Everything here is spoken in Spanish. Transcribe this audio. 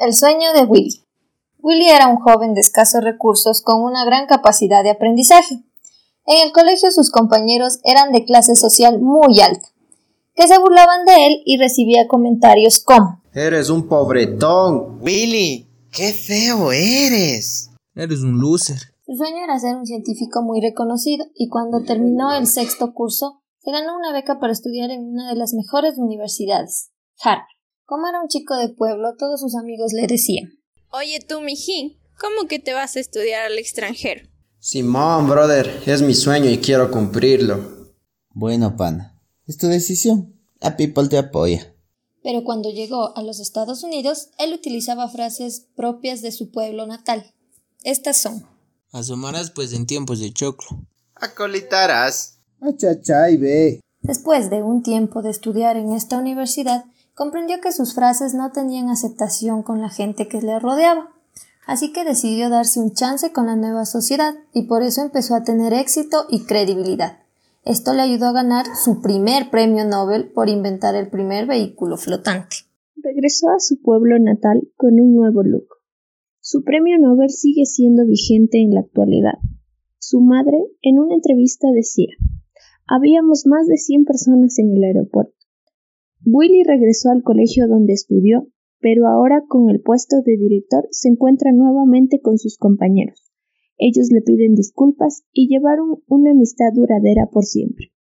El sueño de Willy. Willy era un joven de escasos recursos con una gran capacidad de aprendizaje. En el colegio sus compañeros eran de clase social muy alta, que se burlaban de él y recibía comentarios como Eres un pobretón. Willy, qué feo eres. Eres un loser. Su sueño era ser un científico muy reconocido y cuando terminó el sexto curso se ganó una beca para estudiar en una de las mejores universidades, Harvard. Como era un chico de pueblo, todos sus amigos le decían Oye tú, mijín, ¿cómo que te vas a estudiar al extranjero? Simón, brother, es mi sueño y quiero cumplirlo. Bueno, pana, es tu decisión. La people te apoya. Pero cuando llegó a los Estados Unidos, él utilizaba frases propias de su pueblo natal. Estas son Asomarás pues en tiempos de choclo. Acolitarás. Achachay, ve. Después de un tiempo de estudiar en esta universidad, comprendió que sus frases no tenían aceptación con la gente que le rodeaba. Así que decidió darse un chance con la nueva sociedad y por eso empezó a tener éxito y credibilidad. Esto le ayudó a ganar su primer premio Nobel por inventar el primer vehículo flotante. Regresó a su pueblo natal con un nuevo look. Su premio Nobel sigue siendo vigente en la actualidad. Su madre, en una entrevista, decía, habíamos más de 100 personas en el aeropuerto. Willy regresó al colegio donde estudió, pero ahora con el puesto de director se encuentra nuevamente con sus compañeros. Ellos le piden disculpas y llevaron una amistad duradera por siempre.